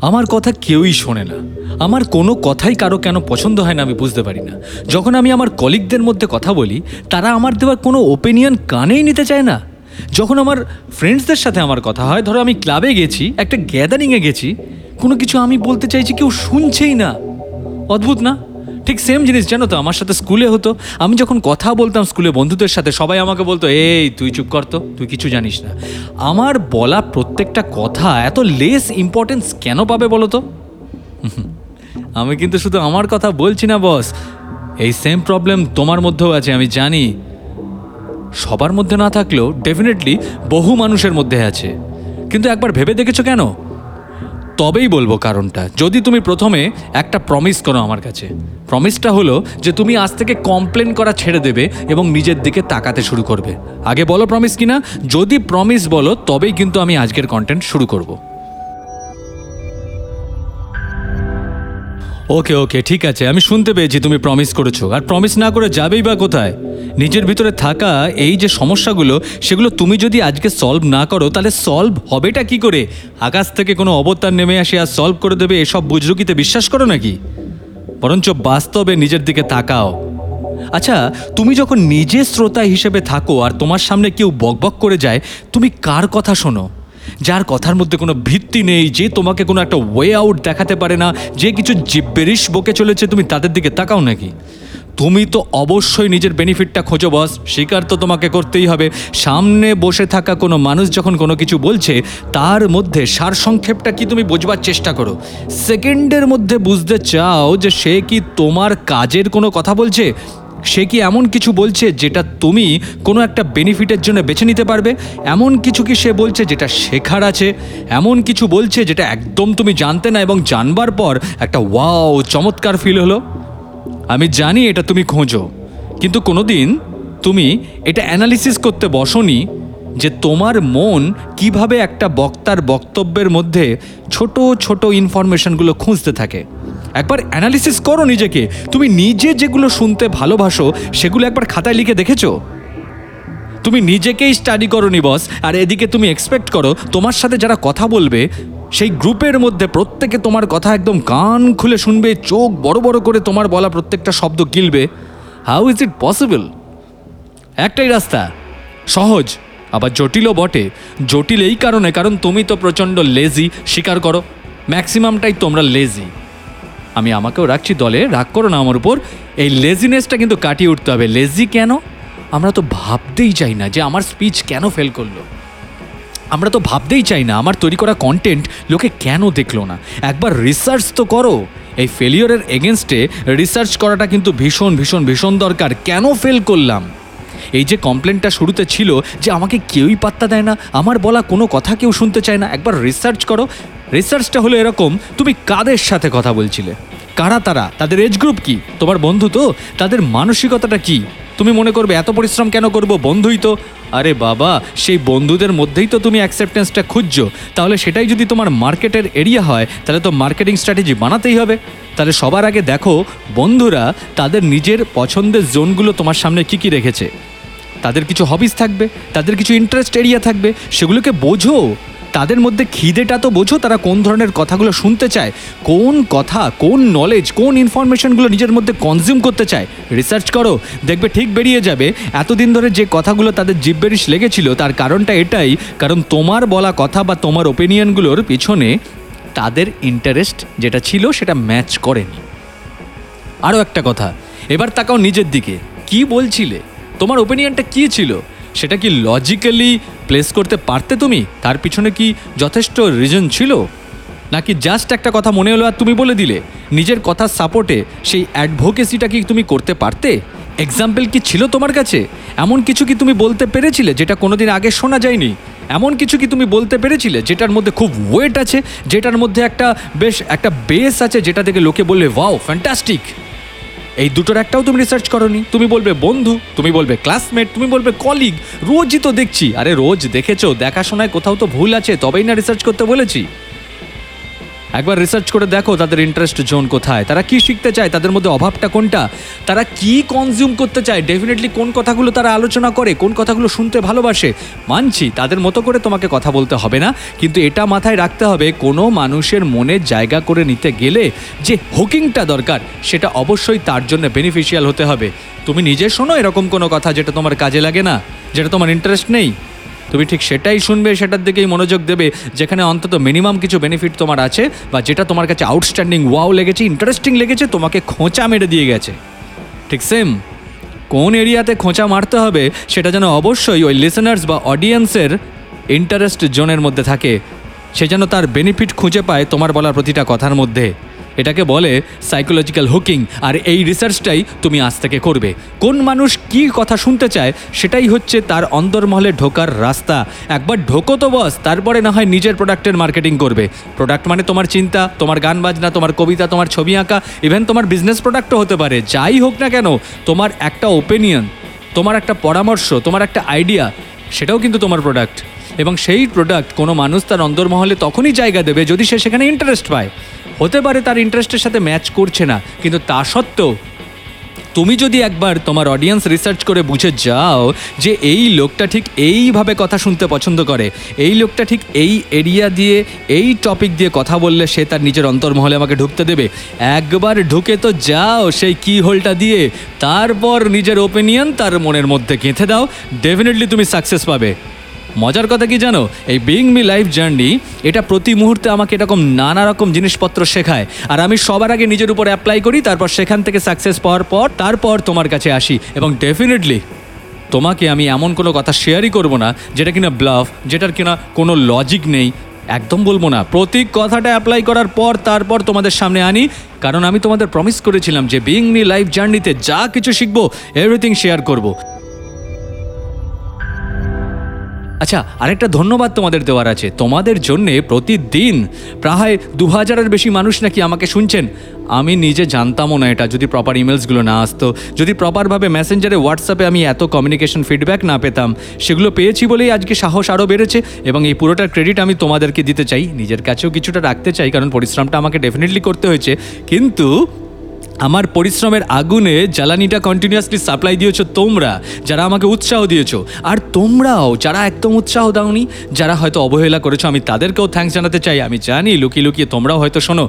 আমার কথা কেউই শোনে না। আমার কোনো কথাই কারও কেন পছন্দ হয় না আমি বুঝতে পারি না। যখন আমি আমার কলিগদের মধ্যে কথা বলি, তারা আমার দেওয়ার কোনো ওপিনিয়ন কানেই নিতে চায় না। যখন আমার ফ্রেন্ডসদের সাথে আমার কথা হয়, ধরো আমি ক্লাবে গেছি, একটা গ্যাদারিংয়ে গেছি, কোনো কিছু আমি বলতে চাইছি কেউ শুনছেই না। অদ্ভুত না? ঠিক সেম জিনিস, জানো তো? আমার সাথে স্কুলে হতো। আমি যখন কথা বলতাম স্কুলে বন্ধুদের সাথে, সবাই আমাকে বলতো, এই, তুই চুপ কর তো, তুই কিছু জানিস না। আমার বলা প্রত্যেকটা কথা এত লেস ইম্পর্টেন্স কেন পাবে বলো তো? আমি কিন্তু শুধু আমার কথা বলছি না বস এই সেম প্রবলেম তোমার মধ্যেও আছে, আমি জানি। সবার মধ্যে না থাকলেও ডেফিনেটলি বহু মানুষের মধ্যে আছে। কিন্তু একবার ভেবে দেখেছ কেন? তবেই বলব কারণটা। যদি তুমি প্রথমে একটা প্রমিস করো আমার কাছে প্রমিসটা হলো যে তুমি আজ থেকে কমপ্লেন করা ছেড়ে দেবে এবং নিজের দিকে তাকাতে শুরু করবে। আগে বলো প্রমিস কিনা, যদি প্রমিস বলো, তবেই কিন্তু আমি আজকের কন্টেন্ট শুরু করব। ওকে ওকে ঠিক আছে। আমি শুনতে পেয়েছি, তুমি প্রমিস করেছ। আর প্রমিস না করে যাবেই বা কোথায়? নিজের ভিতরে থাকা এই যে সমস্যাগুলো, সেগুলো তুমি যদি আজকে সলভ না করো, তাহলে সলভ হবেটা কি করে? আকাশ থেকে কোনো অবতার নেমে আসে আর সলভ করে দেবে এসব বুজরুকিতে বিশ্বাস করো নাকি? বরঞ্চ বাস্তবে নিজের দিকে তাকাও। আচ্ছা তুমি যখন নিজে শ্রোতা হিসেবে থাকো আর তোমার সামনে কেউ বকবক করে যায়, তুমি কার কথা শোনো? যার কথার মধ্যে কোনো ভিত্তি নেই, যে তোমাকে কোনো একটা ওয়ে আউট দেখাতে পারে না, যে কিছু জিব্বেরিশ বকে চলেছে, তুমি তাদের দিকে তাকাও নাকি? তুমি তো অবশ্যই নিজের বেনিফিটটা খোঁজো বস স্বীকার তো তোমাকে করতেই হবে। সামনে বসে থাকা কোনো মানুষ যখন কোনো কিছু বলছে, তার মধ্যে সারসংক্ষেপটা কি তুমি বোঝবার চেষ্টা করো? সেকেন্ডের মধ্যে বুঝতে চাও যে সে কি তোমার কাজের কোনো কথা বলছে? সে কি এমন কিছু বলছে যেটা তুমি কোনো একটা বেনিফিটের জন্য বেছে নিতে পারবে? এমন কিছু কি সে বলছে যেটা শেখার আছে? এমন কিছু বলছে যেটা একদম তুমি জানতে না এবং জানবার পর একটা ওয়াও চমৎকার ফিল হলো। আমি জানি এটা তুমি খোঁজো, কিন্তু কোনোদিন তুমি এটা অ্যানালিসিস করতে বসনি যে তোমার মন কীভাবে একটা বক্তার বক্তব্যের মধ্যে ছোট ছোট ইনফরমেশনগুলো খুঁজতে থাকে। একবার অ্যানালিসিস করো নিজেকে। তুমি নিজে যেগুলো শুনতে ভালোবাসো, সেগুলো একবার খাতায় লিখে দেখেছ? তুমি নিজেকেই স্টাডি করো নি বস আর এদিকে তুমি এক্সপেক্ট করো, তোমার সাথে যারা কথা বলবে, সেই গ্রুপের মধ্যে প্রত্যেকে তোমার কথা একদম কান খুলে শুনবে, চোখ বড় বড় করে তোমার বলা প্রত্যেকটা শব্দ গিলবে। হাউ ইজ ইট পসিবল একটাই রাস্তা। সহজ, আবার জটিলও বটে। জটিল এই কারণে, কারণ তুমি তো প্রচণ্ড লেজি স্বীকার করো। ম্যাক্সিমামটাই তোমরা লেজি আমি আমাকেও রাখছি দলে, রাগ করো না আমার উপর। এই লেজিনেসটা কিন্তু কাটিয়ে উঠতে হবে। লেজি কেন? আমরা তো ভাবতেই চাই না যে আমার স্পিচ কেন ফেল করল। আমরা তো ভাবতেই চাই না আমার তৈরি করা কন্টেন্ট লোকে কেন দেখল না। একবার রিসার্চ তো করো। এই ফেলিওরের এগেনস্টে রিসার্চ করাটা কিন্তু ভীষণ ভীষণ ভীষণ দরকার। কেন ফেল করলাম? এই যে কমপ্লেনটা শুরুতে ছিল যে আমাকে কেউই পাত্তা দেয় না, আমার বলা কোনো কথা কেউ শুনতে চায় না, একবার রিসার্চ করো। রিসার্চটা হলো এরকম, তুমি কাদের সাথে কথা বলছিলে? কারা তারা? তাদের এজ গ্রুপ কি? তোমার বন্ধু তো? তাদের মানসিকতাটা কি? তুমি মনে করবে, এত পরিশ্রম কেন করব? বন্ধুই তো। আরে বাবা, সেই বন্ধুদের মধ্যেই তো তুমি অ্যাকসেপ্টেন্সটা খুঁজছো। তাহলে সেটাই যদি তোমার মার্কেটের এরিয়া হয়, তাহলে তো মার্কেটিং স্ট্র্যাটেজি বানাতেই হবে। তাহলে সবার আগে দেখো, বন্ধুরা তাদের নিজের পছন্দের জোনগুলো তোমার সামনে কী কী রেখেছে? তাদের কিছু হবিস থাকবে, তাদের কিছু ইন্টারেস্ট এরিয়া থাকবে, সেগুলোকে বোঝো। তাদের মধ্যে খিদেটা তো বোঝো তারা কোন ধরনের কথাগুলো শুনতে চায়, কোন কথা, কোন নলেজ কোন ইনফরমেশনগুলো নিজের মধ্যে কনজিউম করতে চায়। রিসার্চ করো, দেখবে ঠিক বেরিয়ে যাবে। এতদিন ধরে যে কথাগুলো তাদের জিব্বেরিশ লেগেছিল, তার কারণটা এটাই, কারণ তোমার বলা কথা বা তোমার ওপিনিয়নগুলোর পিছনে তাদের ইন্টারেস্ট যেটা ছিল সেটা ম্যাচ করেনি। আরও একটা কথা, এবার তাকাও নিজের দিকে। কি বলছিলে? তোমার ওপিনিয়নটা কি ছিল? সেটা কি লজিক্যালি প্লেস করতে পারতে তুমি? তার পিছনে কি যথেষ্ট রিজন ছিল? নাকি জাস্ট একটা কথা মনে হলো আর তুমি বলে দিলে? নিজের কথার সাপোর্টে সেই অ্যাডভোকেসিটা কি তুমি করতে পারতে? এক্সাম্পল কি ছিল তোমার কাছে? এমন কিছু কি তুমি বলতে পেরেছিলে যেটা কোনোদিন আগে শোনা যায়নি? এমন কিছু কি তুমি বলতে পেরেছিলে যেটার মধ্যে খুব ওয়েট আছে, যেটার মধ্যে একটা বেশ একটা বেস আছে, যেটা থেকে লোকে বললে ওয়াও ফ্যান্টাস্টিক এই দুটোর একটাও তুমি রিসার্চ করনি। তুমি বলবে বন্ধু, তুমি বলবে ক্লাসমেট তুমি বলবে কলিগ রোজই তো দেখছি। আরে রোজ দেখেছ, দেখাশোনায় কোথাও তো ভুল আছে, তবেই না রিসার্চ করতে বলেছি। একবার রিসার্চ করে দেখো তাদের ইন্টারেস্ট জোন কোথায়। তারা কি শিখতে চায়, তাদের মধ্যে অভাবটা কোনটা, তারা কি কনজিউম করতে চায় ডেফিনেটলি কোন কথাগুলো তারা আলোচনা করে, কোন কথাগুলো শুনতে ভালোবাসে, মানছি, তাদের মতো করে তোমাকে কথা বলতে হবে না, কিন্তু এটা মাথায় রাখতে হবে, কোনো মানুষের মনে জায়গা করে নিতে গেলে যে হুকিংটা দরকার, সেটা অবশ্যই তার জন্য বেনিফিশিয়াল হতে হবে। তুমি নিজে শোনো এরকম কোনো কথা যেটা তোমার কাজে লাগে না, যেটা তোমার ইন্টারেস্ট নেই। তুমি ঠিক সেটাই শুনবে, সেটার দিকেই মনোযোগ দেবে, যেখানে অন্তত মিনিমাম কিছু বেনিফিট তোমার আছে বা যেটা তোমার কাছে আউটস্ট্যান্ডিং ওয়াও লেগেছে ইন্টারেস্টিং লেগেছে, তোমাকে খোঁচা মেরে দিয়ে গেছে। ঠিক সেম কোন এরিয়াতে খোঁচা মারতে হবে, সেটা যেন অবশ্যই ওই লিসেনার্স বা অডিয়েন্সের ইন্টারেস্ট জোনের মধ্যে থাকে। সে যেন তার বেনিফিট খুঁজে পায় তোমার বলার প্রতিটা কথার মধ্যে। এটাকে বলে সাইকোলজিক্যাল হুকিং আর এই রিসার্চটাই তুমি আজ থেকে করবে। কোন মানুষ কি কথা শুনতে চায়, সেটাই হচ্ছে তার অন্তর্মহলে ঢোকার রাস্তা। একবার ঢোকো তো বস তারপরে না হয় নিজের প্রোডাক্টের মার্কেটিং করবে। প্রোডাক্ট মানে তোমার চিন্তা, তোমার গান বাজনা, তোমার কবিতা, তোমার ছবি আঁকা ইভেন তোমার বিজনেস প্রোডাক্টও হতে পারে। যাই হোক না কেন, তোমার একটা ওপিনিয়ন তোমার একটা পরামর্শ, তোমার একটা আইডিয়া সেটাও কিন্তু তোমার প্রোডাক্ট এবং সেই প্রোডাক্ট কোনো মানুষ তার অন্দরমহলে তখনই জায়গা দেবে যদি সে সেখানে ইন্টারেস্ট পায়। হতে পারে তার ইন্টারেস্টের সাথে ম্যাচ করছে না, কিন্তু তা সত্ত্বেও তুমি যদি একবার তোমার অডিয়েন্স রিসার্চ করে বুঝে যাও যে এই লোকটা ঠিক এইভাবে কথা শুনতে পছন্দ করে, এই লোকটা ঠিক এই এরিয়া দিয়ে, এই টপিক দিয়ে কথা বললে সে তার নিজের অন্তর্মহলে আমাকে ঢুকতে দেবে। একবার ঢুকে তো যাও সেই কি হোলটা দিয়ে, তারপর নিজের ওপিনিয়ন তার মনের মধ্যে গেঁথে দাও ডেফিনেটলি তুমি সাকসেস পাবে। মজার কথা কি জানো? এই বিং মি লাইফ জার্নি এটা প্রতি মুহূর্তে আমাকে এরকম নানা রকম জিনিসপত্র শেখায়। আর আমি সবার আগে নিজের উপর অ্যাপ্লাই করি, তারপর সেখান থেকে সাকসেস পাওয়ার পর, তারপর তোমার কাছে আসি। এবং ডেফিনেটলি তোমাকে আমি এমন কোনো কথা শেয়ারই করব না, যেটা কিনা ব্লাফ যেটার কিনা কোনো লজিক নেই। একদম বলব না। প্রতি কথাটা অ্যাপ্লাই করার পর, তারপর তোমাদের সামনে আনি। কারণ আমি তোমাদের প্রমিস করেছিলাম যে বিং মি লাইফ জার্নিতে যা কিছু শিখব এভরিথিং শেয়ার করব। আচ্ছা আরেকটা ধন্যবাদ তোমাদের দেওয়ার আছে। তোমাদের জন্যে প্রতিদিন প্রায় দু হাজারের বেশি মানুষ নাকি আমাকে শুনছেন। আমি নিজে জানতামও না এটা, যদি প্রপার ইমেলসগুলো না আসতো। যদি প্রপারভাবে মেসেঞ্জারে হোয়াটসঅ্যাপে আমি এত কমিউনিকেশন ফিডব্যাক না পেতাম, সেগুলো পেয়েছি বলেই আজকে সাহস আরও বেড়েছে এবং এই পুরোটার ক্রেডিট আমি তোমাদেরকে দিতে চাই। নিজের কাছেও কিছুটা রাখতে চাই, কারণ পরিশ্রমটা আমাকে ডেফিনেটলি করতে হয়েছে। কিন্তু আমার পরিশ্রমের আগুনে জ্বালানিটা কন্টিনিউয়াসলি সাপ্লাই দিয়েছ তোমরা, যারা আমাকে উৎসাহ দিয়েছ। আর তোমরাও, যারা একদম উৎসাহ দাওনি, যারা হয়তো অবহেলা করেছ, আমি তাদেরকেও থ্যাংকস জানাতে চাই। আমি জানি, লুকিয়ে লুকিয়ে তোমরাও হয়তো শোনো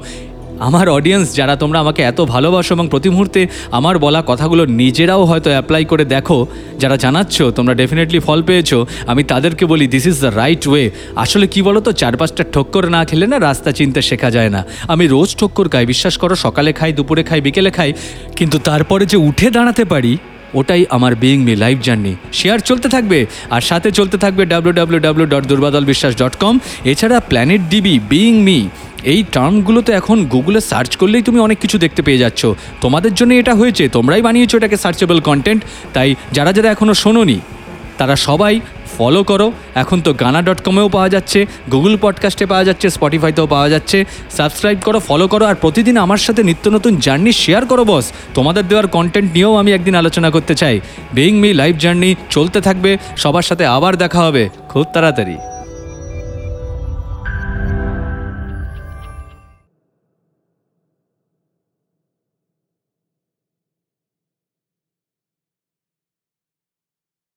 আমার অডিয়েন্স যারা তোমরা আমাকে এত ভালোবাসো এবং প্রতি মুহূর্তে আমার বলা কথাগুলো নিজেরাও হয়তো অ্যাপ্লাই করে দেখো, যারা জানাচ্ছ, তোমরা ডেফিনেটলি ফল পেয়েছ। আমি তাদেরকে বলি this is the right way আসলে কি বলো তো চার পাঁচটা ঠক্কর না খেলে না রাস্তা চিনতে শেখা যায় না। আমি রোজ ঠক্কর খাই, বিশ্বাস করো, সকালে খাই, দুপুরে খাই, বিকেলে খাই, কিন্তু তারপরে যে উঠে দাঁড়াতে পারি, ওটাই আমার being me life journey share চলতে থাকবে, আর সাথে চলতে থাকবে W W W dot Durbadal Biswas dot com এছাড়া প্ল্যানেট ডিবি বিং মি এই টার্মগুলোতে এখন গুগলে সার্চ করলেই তুমি অনেক কিছু দেখতে পেয়ে যাচ্ছ। তোমাদের জন্য এটা হয়েছে, তোমরাই বানিয়েছো এটাকে সার্চেবল কন্টেন্ট তাই যারা যারা এখনও শোনোনি, তারা সবাই ফলো করো। এখন তো গানা ডট কমেও পাওয়া যাচ্ছে গুগল পডকাস্টে পাওয়া যাচ্ছে স্পটিফাইতেও পাওয়া যাচ্ছে। সাবস্ক্রাইব করো ফলো করো, আর প্রতিদিন আমার সাথে নিত্য নতুন জার্নি শেয়ার করো বস তোমাদের দেওয়ার কন্টেন্ট নিয়েও আমি একদিন আলোচনা করতে চাই। বিং মি লাইফ জার্নি চলতে থাকবে, সবার সাথে আবার দেখা হবে। খুব তাড়াতাড়ি।